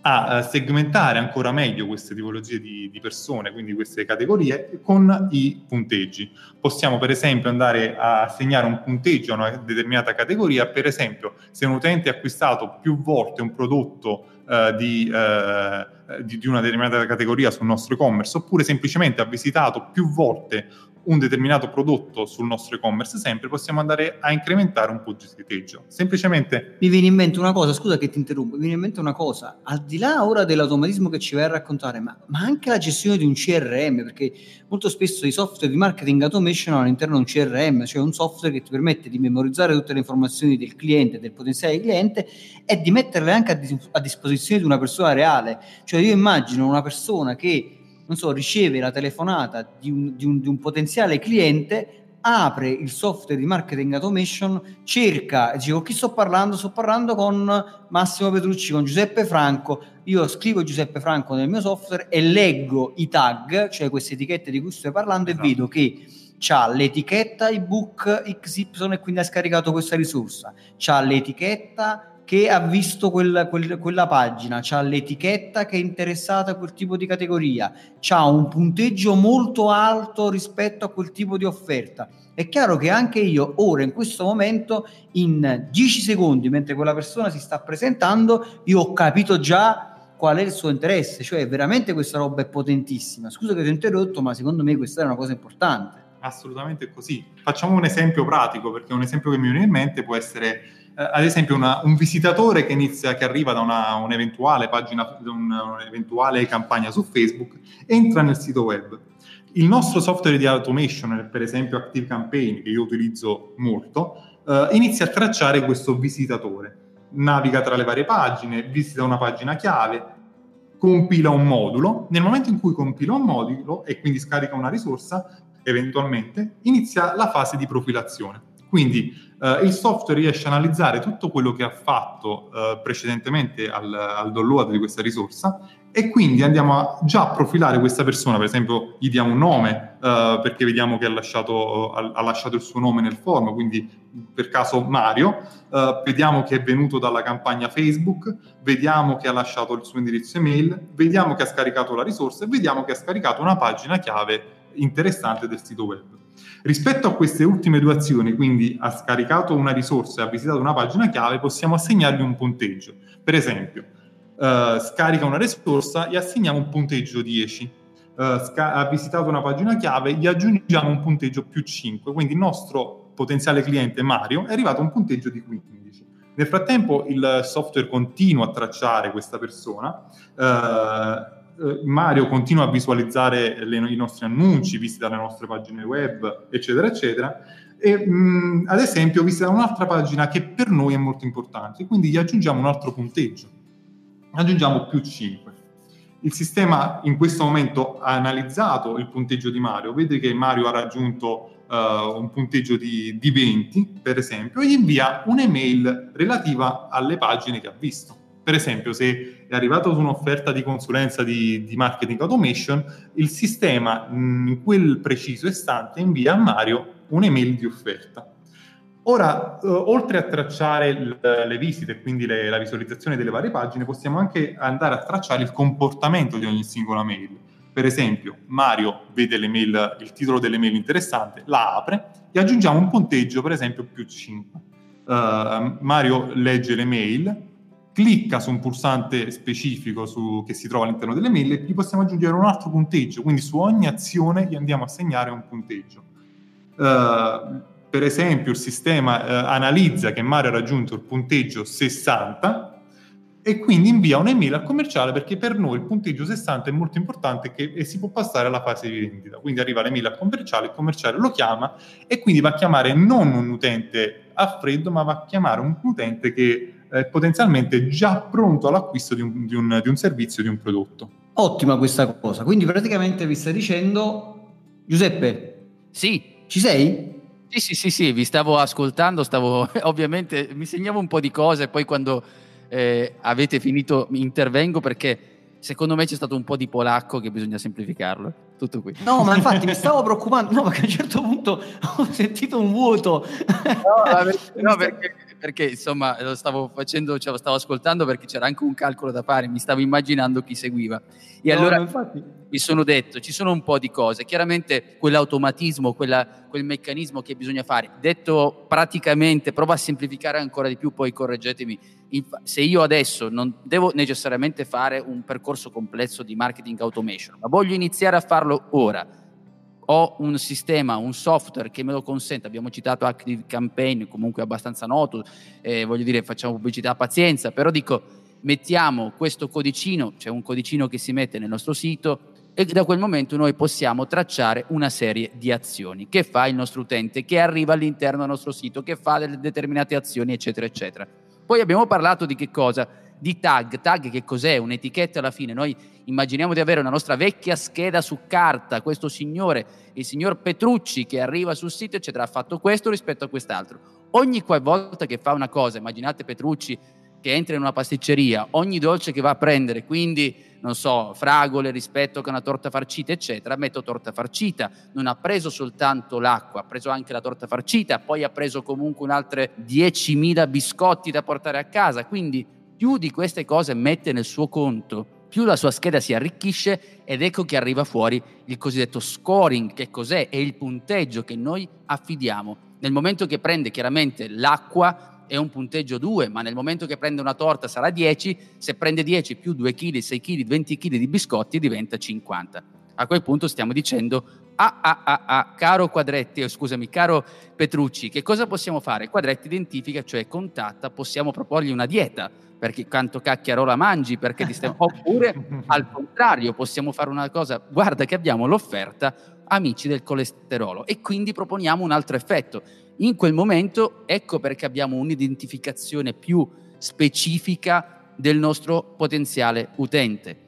a eh, segmentare ancora meglio queste tipologie di, di persone, quindi queste categorie, con i punteggi. Possiamo per esempio andare a assegnare un punteggio a una determinata categoria, per esempio se un utente ha acquistato più volte un prodotto eh, di, eh, di- di una determinata categoria sul nostro e-commerce, oppure semplicemente ha visitato più volte un determinato prodotto sul nostro e-commerce, sempre possiamo andare a incrementare un punteggio. Semplicemente Mi viene in mente una cosa, scusa che ti interrompo, mi viene in mente una cosa, al di là ora dell'automatismo che ci vai a raccontare, ma, ma anche la gestione di un CRM, perché molto spesso i software di marketing automation hanno all'interno un CRM, cioè un software che ti permette di memorizzare tutte le informazioni del cliente, del potenziale cliente e di metterle anche a, dis- a disposizione di una persona reale. Cioè io immagino una persona che, non so, riceve la telefonata di un, di un- di un potenziale cliente, apre il software di marketing automation, cerca, dice con chi sto parlando? Sto parlando con Massimo Petrucci, con Giuseppe Franco. Io scrivo Giuseppe Franco nel mio software e leggo i tag, cioè queste etichette di cui stai parlando, Esatto. e vedo che c'ha l'etichetta ebook XY e quindi ha scaricato questa risorsa, c'ha l'etichetta che ha visto quella, quel- quella pagina, c'ha l'etichetta che è interessata a quel tipo di categoria, c'ha un punteggio molto alto rispetto a quel tipo di offerta. È chiaro che anche io ora in questo momento in 10 secondi mentre quella persona si sta presentando, io ho capito già qual è il suo interesse, cioè veramente questa roba è potentissima. Scusa che ti ho interrotto, ma secondo me questa è una cosa importante. Assolutamente così. Facciamo un esempio pratico, perché un esempio che mi viene in mente può essere, ad esempio, una- un visitatore che inizia, che arriva da una, un'eventuale pagina, da un- un'eventuale campagna su Facebook, entra nel sito web. Il nostro software di automation, per esempio Active Campaign, che io utilizzo molto, eh, inizia a tracciare questo visitatore. Naviga tra le varie pagine, visita una pagina chiave, compila un modulo. Nel momento in cui compila un modulo e quindi scarica una risorsa, eventualmente, inizia la fase di profilazione. Quindi eh, il software riesce a analizzare tutto quello che ha fatto eh, precedentemente al, al download di questa risorsa e quindi andiamo a già profilare questa persona, per esempio gli diamo un nome eh, perché vediamo che ha lasciato, ha, lasciato il suo nome nel form, quindi per caso Mario, eh, vediamo che è venuto dalla campagna Facebook, vediamo che ha lasciato il suo indirizzo email, vediamo che ha scaricato la risorsa e vediamo che ha scaricato una pagina chiave interessante del sito web. Rispetto a queste ultime due azioni, quindi ha scaricato una risorsa e ha visitato una pagina chiave, possiamo assegnargli un punteggio. Per esempio, eh, scarica una risorsa, gli assegniamo un punteggio 10. Eh, sca- ha visitato una pagina chiave, gli aggiungiamo un punteggio più 5. Quindi il nostro potenziale cliente Mario è arrivato a un punteggio di 15. Nel frattempo il software continua a tracciare questa persona, eh, Mario continua a visualizzare le- i nostri annunci, visita le nostre pagine web, eccetera, eccetera. E mh, ad esempio visita un'altra pagina che per noi è molto importante, quindi gli aggiungiamo un altro punteggio, aggiungiamo più 5. Il sistema in questo momento ha analizzato il punteggio di Mario, vede che Mario ha raggiunto eh, un punteggio di, di 20, per esempio, e gli invia un'email relativa alle pagine che ha visto. Per esempio, se è arrivato su un'offerta di consulenza di, di marketing automation, il sistema mh, in quel preciso istante invia a Mario un'email di offerta. Ora, eh, oltre a tracciare l- le visite, quindi le- la visualizzazione delle varie pagine, possiamo anche andare a tracciare il comportamento di ogni singola mail. Per esempio, Mario vede il titolo dell'email interessante, la apre e aggiungiamo un punteggio, per esempio, più 5. Uh, Mario legge l'email, clicca su un pulsante specifico su- che si trova all'interno delle mail e gli possiamo aggiungere un altro punteggio, quindi su ogni azione gli andiamo a assegnare un punteggio. Uh, per esempio, il sistema eh, analizza che Mario ha raggiunto il punteggio 60 e quindi invia un'email al commerciale perché per noi il punteggio 60 è molto importante che, e si può passare alla fase di vendita. Quindi arriva l'email al commerciale, il commerciale lo chiama e quindi va a chiamare non un utente a freddo, ma va a chiamare un utente che è potenzialmente già pronto all'acquisto di un, di un- di un servizio, di un prodotto. Ottima questa cosa. Quindi praticamente vi sta dicendo Giuseppe, Sì, ci sei? Sì, sì, sì, sì, vi stavo ascoltando, stavo (laughs) ovviamente mi segnavo un po' di cose, poi quando eh, avete finito intervengo perché secondo me c'è stato un po' di polacco che bisogna semplificarlo. Tutto qui. No, ma infatti mi (laughs) stavo preoccupando, no, perché a un certo punto (laughs) ho sentito un vuoto. No, no, perché- perché, insomma lo stavo facendo, cioè, lo stavo ascoltando perché c'era anche un calcolo da fare, mi stavo immaginando chi seguiva. E No, allora infatti... mi sono detto, ci sono un po' di cose. Chiaramente quell'automatismo, quella- quel meccanismo che bisogna fare, detto praticamente, prova a semplificare ancora di più, poi correggetemi. Se io adesso non devo necessariamente fare un percorso complesso di marketing automation, ma voglio iniziare a farlo ora, ho un sistema, un software che me lo consente, abbiamo citato Active Campaign, comunque abbastanza noto, eh, voglio dire facciamo pubblicità a pazienza, però dico mettiamo questo codicino, c'è un codicino che si mette nel nostro sito e da quel momento noi possiamo tracciare una serie di azioni che fa il nostro utente, che arriva all'interno del nostro sito, che fa delle determinate azioni, eccetera, eccetera. Poi abbiamo parlato di che cosa? Di tag. Tag che cos'è? Un'etichetta alla fine. Noi immaginiamo di avere una nostra vecchia scheda su carta, questo signore, il signor Petrucci che arriva sul sito, eccetera, ha fatto questo rispetto a quest'altro. Ogni qualvolta che fa una cosa, immaginate Petrucci che entra in una pasticceria, ogni dolce che va a prendere, quindi non so, fragole rispetto che una torta farcita, eccetera, metto torta farcita. Non ha preso soltanto l'acqua, ha preso anche la torta farcita, poi ha preso comunque un altre 10.000 biscotti da portare a casa. Quindi più di queste cose mette nel suo conto, più la sua scheda si arricchisce ed ecco che arriva fuori il cosiddetto scoring, che cos'è? È il punteggio che noi affidiamo. Nel momento che prende chiaramente l'acqua, è un punteggio 2, ma nel momento che prende una torta sarà 10, se prende 10 più 2 kg, 6 kg, 20 kg di biscotti diventa 50. A quel punto stiamo dicendo, ah ah ah ah, caro Quadretti, oh, scusami, caro Petrucci, che cosa possiamo fare? Quadretti identifica, cioè contatta, possiamo proporgli una dieta, perché quanto cacchiarola mangi, perché ti stiamo... oppure (laughs) al contrario, possiamo fare una cosa, guarda che abbiamo l'offerta amici del colesterolo e quindi proponiamo un altro effetto in quel momento ecco perché abbiamo un'identificazione più specifica del nostro potenziale utente.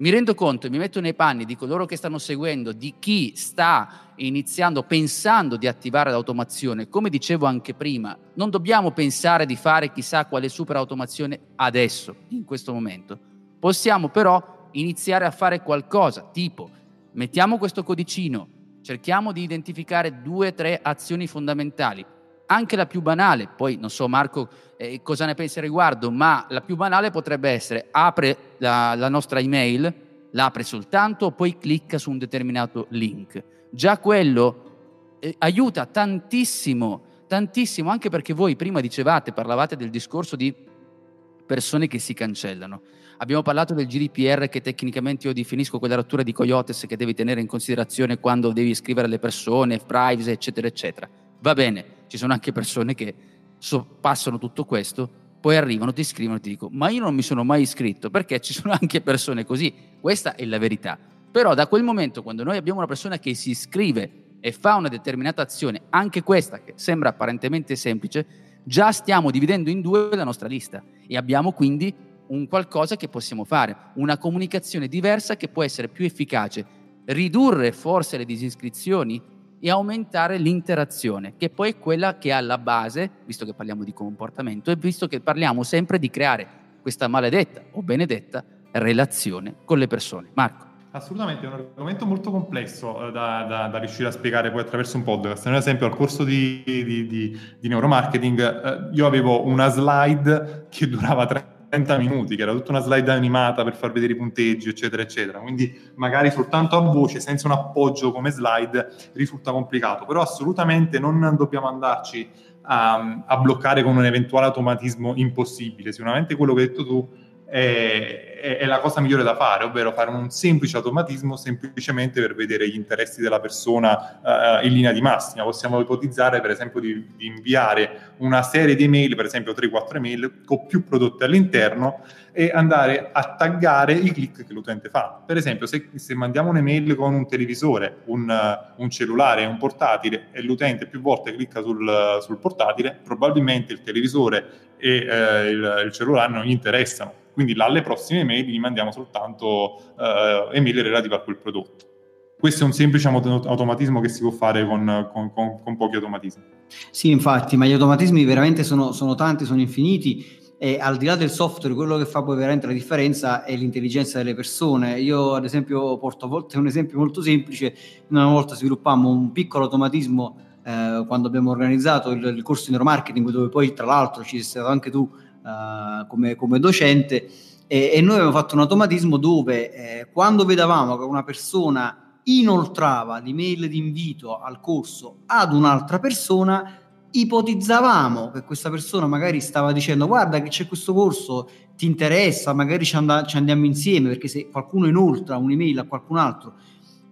Mi rendo conto e mi metto nei panni di coloro che stanno seguendo, di chi sta iniziando, pensando di attivare l'automazione. Come dicevo anche prima, non dobbiamo pensare di fare chissà quale super automazione adesso, in questo momento. Possiamo però iniziare a fare qualcosa, tipo mettiamo questo codicino, cerchiamo di identificare due o tre azioni fondamentali, anche la più banale, poi non so Marco eh, cosa ne pensi al riguardo, ma la più banale potrebbe essere apre la, la nostra email, l'apre soltanto, poi clicca su un determinato link. Già quello eh, aiuta tantissimo, tantissimo, anche perché voi prima dicevate, parlavate del discorso di persone che si cancellano. Abbiamo parlato del GDPR che tecnicamente io definisco quella rottura di coyotes che devi tenere in considerazione quando devi scrivere alle persone, privacy, eccetera, eccetera. Va bene, ci sono anche persone che passano tutto questo, poi arrivano, ti scrivono e ti dicono ma io non mi sono mai iscritto perché ci sono anche persone così. Questa è la verità. Però da quel momento, quando noi abbiamo una persona che si iscrive e fa una determinata azione, anche questa che sembra apparentemente semplice, già stiamo dividendo in due la nostra lista e abbiamo quindi un qualcosa che possiamo fare, una comunicazione diversa che può essere più efficace, ridurre forse le disiscrizioni e aumentare l'interazione, che poi è quella che è alla base, visto che parliamo di comportamento e visto che parliamo sempre di creare questa maledetta o benedetta relazione con le persone. Marco. Assolutamente, è un argomento molto complesso eh, da, da, da, riuscire a spiegare poi attraverso un podcast. Ad esempio, al corso di, di, di, di neuromarketing, eh, io avevo una slide che durava 30 minuti, che era tutta una slide animata per far vedere i punteggi, eccetera, eccetera. Quindi magari soltanto a voce, senza un appoggio come slide, risulta complicato. Però assolutamente non dobbiamo andarci a, a bloccare con un eventuale automatismo impossibile. Sicuramente quello che hai detto tu è, è, è, la cosa migliore da fare, ovvero fare un semplice automatismo semplicemente per vedere gli interessi della persona uh, in linea di massima. Possiamo ipotizzare, per esempio, di, di, inviare una serie di email, per esempio 3-4 email, con più prodotti all'interno e andare a taggare i click che l'utente fa. Per esempio, se, se mandiamo un'email con un televisore, un, un cellulare un portatile e l'utente più volte clicca sul, sul portatile, probabilmente il televisore e uh, il, il cellulare non gli interessano quindi alle prossime email gli mandiamo soltanto uh, email relative a quel prodotto. Questo è un semplice automatismo che si può fare con, con, con, con pochi automatismi. Sì, infatti, ma gli automatismi veramente sono, sono tanti, sono infiniti e al di là del software, quello che fa poi veramente la differenza è l'intelligenza delle persone. Io, ad esempio, porto a volte un esempio molto semplice. Una volta sviluppammo un piccolo automatismo eh, quando abbiamo organizzato il, il corso di neuromarketing, dove poi, tra l'altro, ci sei stato anche tu come, come, docente e, e, noi abbiamo fatto un automatismo dove eh, quando vedevamo che una persona inoltrava l'email di invito al corso ad un'altra persona, ipotizzavamo che questa persona magari stava dicendo guarda che c'è questo corso, ti interessa, magari ci, and- ci andiamo insieme, perché se qualcuno inoltra un'email a qualcun altro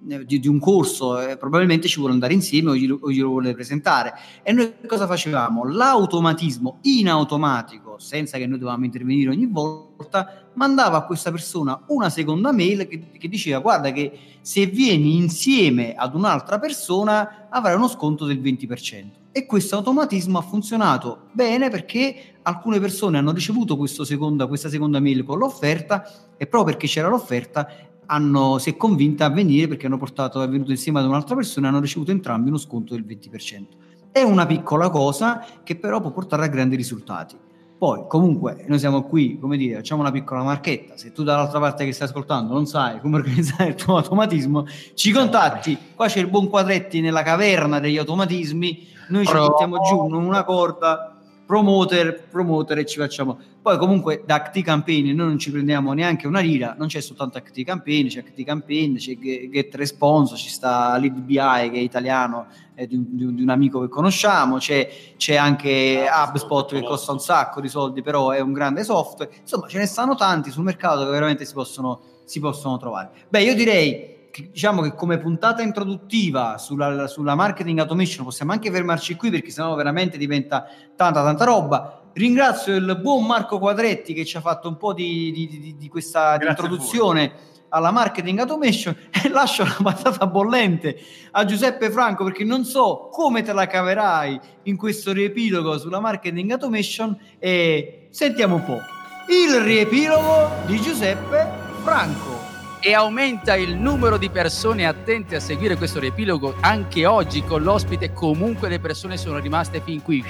eh, di, di, un corso, eh, probabilmente ci vuole andare insieme o glielo, o glielo, vuole presentare. E noi cosa facevamo? L'automatismo in automatico, senza che noi dovevamo intervenire ogni volta, mandava a questa persona una seconda mail che, che diceva guarda che se vieni insieme ad un'altra persona avrai uno sconto del 20%. E questo automatismo ha funzionato bene perché alcune persone hanno ricevuto seconda, questa seconda mail con l'offerta e proprio perché c'era l'offerta hanno, si è convinta a venire perché hanno portato, è venuto insieme ad un'altra persona e hanno ricevuto entrambi uno sconto del 20%. È una piccola cosa che però può portare a grandi risultati. Poi, comunque, noi siamo qui, come dire, facciamo una piccola marchetta. Se tu dall'altra parte che stai ascoltando non sai come organizzare il tuo automatismo, ci contatti. Qua c'è il buon Quadretti nella caverna degli automatismi. Noi ci mettiamo giù una corda, promoter, promoter e ci facciamo. Poi, comunque, da Acti Campaign noi non ci prendiamo neanche una lira. Non c'è soltanto Acti Campaign, c'è Acti Campaign, c'è Ge- Get Response, ci sta LeadBI che è italiano è di un, di un- amico che conosciamo, c'è, c'è anche HubSpot che costa un sacco di soldi, però è un grande software. Insomma, ce ne stanno tanti sul mercato che veramente si possono, si possono trovare. Beh, io direi diciamo che come puntata introduttiva sulla, sulla marketing automation possiamo anche fermarci qui perché sennò veramente diventa tanta tanta roba. Ringrazio il buon Marco Quadretti che ci ha fatto un po' di, di- di- di questa introduzione alla marketing automation (laughs) e lascio la patata bollente a Giuseppe Franco perché non so come te la caverai in questo riepilogo sulla marketing automation e sentiamo un po' il riepilogo di Giuseppe Franco. E aumenta il numero di persone attente a seguire questo riepilogo anche oggi con l'ospite comunque le persone sono rimaste fin qui.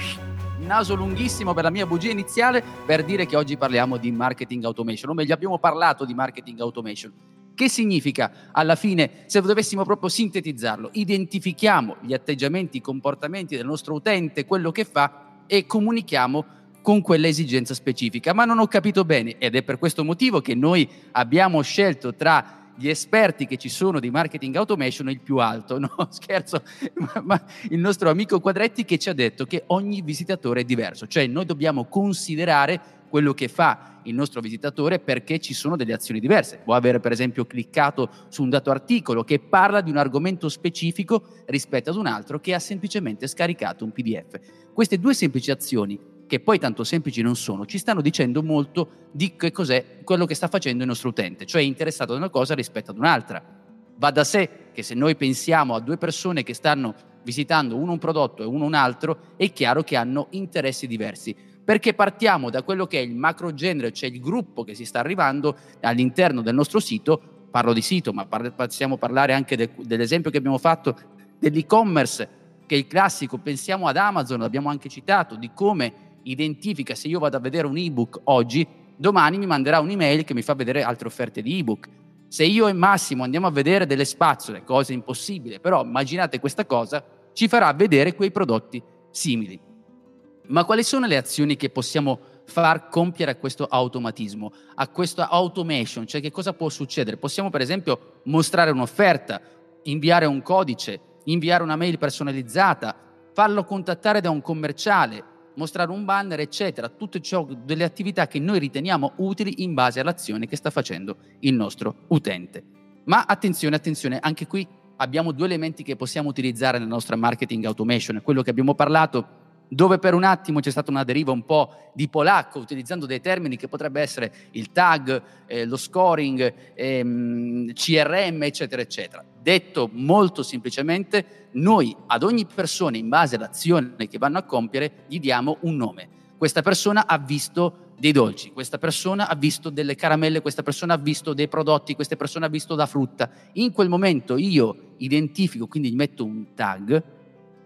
Naso lunghissimo per la mia bugia iniziale per dire che oggi parliamo di marketing automation o meglio abbiamo parlato di marketing automation. Che significa? Alla fine se dovessimo proprio sintetizzarlo identifichiamo gli atteggiamenti i comportamenti del nostro utente quello che fa e comunichiamo con quell'esigenza specifica ma non ho capito bene ed è per questo motivo che noi abbiamo scelto tra gli esperti che ci sono di marketing automation il più alto, (laughs) no scherzo, ma, ma il nostro amico Quadretti che ci ha detto che ogni visitatore è diverso, cioè noi dobbiamo considerare quello che fa il nostro visitatore perché ci sono delle azioni diverse. Può avere per esempio cliccato su un dato articolo che parla di un argomento specifico rispetto ad un altro che ha semplicemente scaricato un PDF. Queste due semplici azioni che poi tanto semplici non sono, ci stanno dicendo molto di che cos'è quello che sta facendo il nostro utente, cioè è interessato ad una cosa rispetto ad un'altra. Va da sé che se noi pensiamo a due persone che stanno visitando uno un prodotto e uno un altro, è chiaro che hanno interessi diversi, perché partiamo da quello che è il macro genere, cioè il gruppo che si sta arrivando all'interno del nostro sito, parlo di sito, ma par- possiamo parlare anche de- dell'esempio che abbiamo fatto dell'e-commerce, che è il classico, pensiamo ad Amazon, l'abbiamo anche citato, di come identifica se io vado a vedere un ebook oggi, domani mi manderà un'email che mi fa vedere altre offerte di ebook. Se io e Massimo andiamo a vedere delle spazzole, cosa impossibile, però immaginate questa cosa, ci farà vedere quei prodotti simili. Ma quali sono le azioni che possiamo far compiere a questo automatismo, a questa automation? Cioè che cosa può succedere? Possiamo per esempio mostrare un'offerta, inviare un codice, inviare una mail personalizzata, farlo contattare da un commerciale, mostrare un banner, eccetera, tutte ciò, delle attività che noi riteniamo utili in base all'azione che sta facendo il nostro utente. Ma attenzione, attenzione, anche qui abbiamo due elementi che possiamo utilizzare nella nostra marketing automation, quello che abbiamo parlato dove per un attimo c'è stata una deriva un po' di polacco, utilizzando dei termini che potrebbe essere il tag, eh, lo scoring, ehm, CRM, eccetera, eccetera. Detto molto semplicemente, noi ad ogni persona, in base all'azione che vanno a compiere, gli diamo un nome. Questa persona ha visto dei dolci, questa persona ha visto delle caramelle, questa persona ha visto dei prodotti, questa persona ha visto la frutta. In quel momento io identifico, quindi gli metto un tag,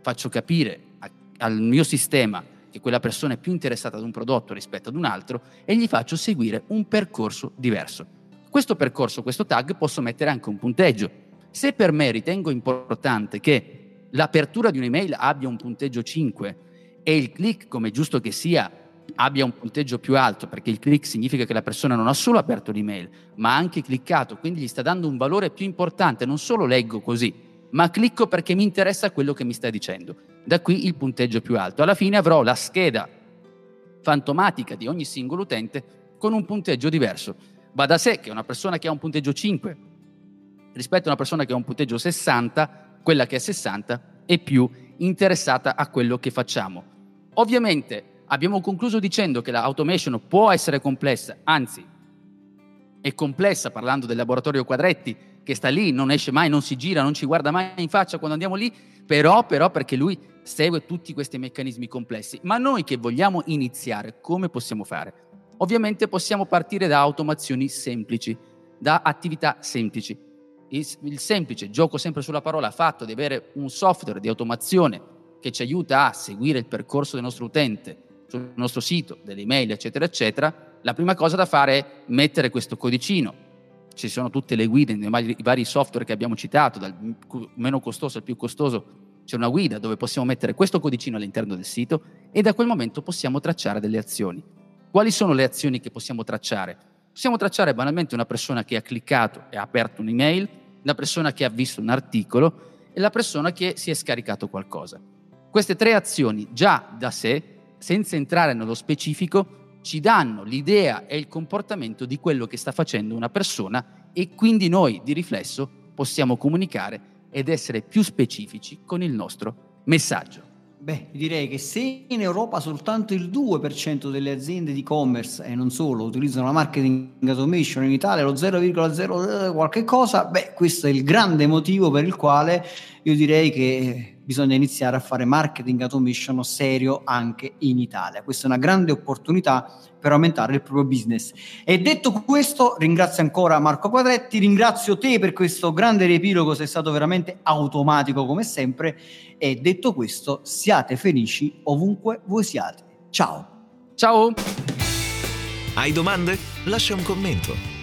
faccio capire al mio sistema che quella persona è più interessata ad un prodotto rispetto ad un altro e gli faccio seguire un percorso diverso. Questo percorso, questo tag, posso mettere anche un punteggio. Se per me ritengo importante che l'apertura di un'email abbia un punteggio 5 e il click, come giusto che sia, abbia un punteggio più alto, perché il click significa che la persona non ha solo aperto l'email, ma ha anche cliccato, quindi gli sta dando un valore più importante, non solo leggo così, ma clicco perché mi interessa quello che mi stai dicendo. Da qui il punteggio più alto. Alla fine avrò la scheda fantomatica di ogni singolo utente con un punteggio diverso. Va da sé che una persona che ha un punteggio 5 rispetto a una persona che ha un punteggio 60, quella che è 60 è più interessata a quello che facciamo. Ovviamente abbiamo concluso dicendo che l'automation può essere complessa, anzi è complessa parlando del laboratorio Quadretti che sta lì, non esce mai, non si gira, non ci guarda mai in faccia quando andiamo lì, però, però perché lui segue tutti questi meccanismi complessi. Ma noi che vogliamo iniziare, come possiamo fare? Ovviamente possiamo partire da automazioni semplici, da attività semplici. Il, il semplice, gioco sempre sulla parola, fatto di avere un software di automazione che ci aiuta a seguire il percorso del nostro utente sul nostro sito delle email, eccetera, eccetera, la prima cosa da fare è mettere questo codicino. Ci sono tutte le guide i vari software che abbiamo citato, dal meno costoso al più costoso, c'è una guida dove possiamo mettere questo codicino all'interno del sito e da quel momento possiamo tracciare delle azioni. Quali sono le azioni che possiamo tracciare? Possiamo tracciare banalmente una persona che ha cliccato e ha aperto un'email, la persona che ha visto un articolo e la persona che si è scaricato qualcosa. Queste tre azioni già da sé, senza entrare nello specifico, ci danno l'idea e il comportamento di quello che sta facendo una persona e quindi noi di riflesso possiamo comunicare ed essere più specifici con il nostro messaggio. Beh, direi che se in Europa soltanto il 2% delle aziende di e-commerce e non solo utilizzano la marketing automation, in Italia lo 0,0 qualche cosa, beh, questo è il grande motivo per il quale io direi che bisogna iniziare a fare marketing automation serio anche in Italia. Questa è una grande opportunità per aumentare il proprio business. E detto questo, ringrazio ancora Marco Quadretti, ringrazio te per questo grande riepilogo, sei stato veramente automatico come sempre. E detto questo, siate felici ovunque voi siate. Ciao. Ciao. Hai domande? Lascia un commento.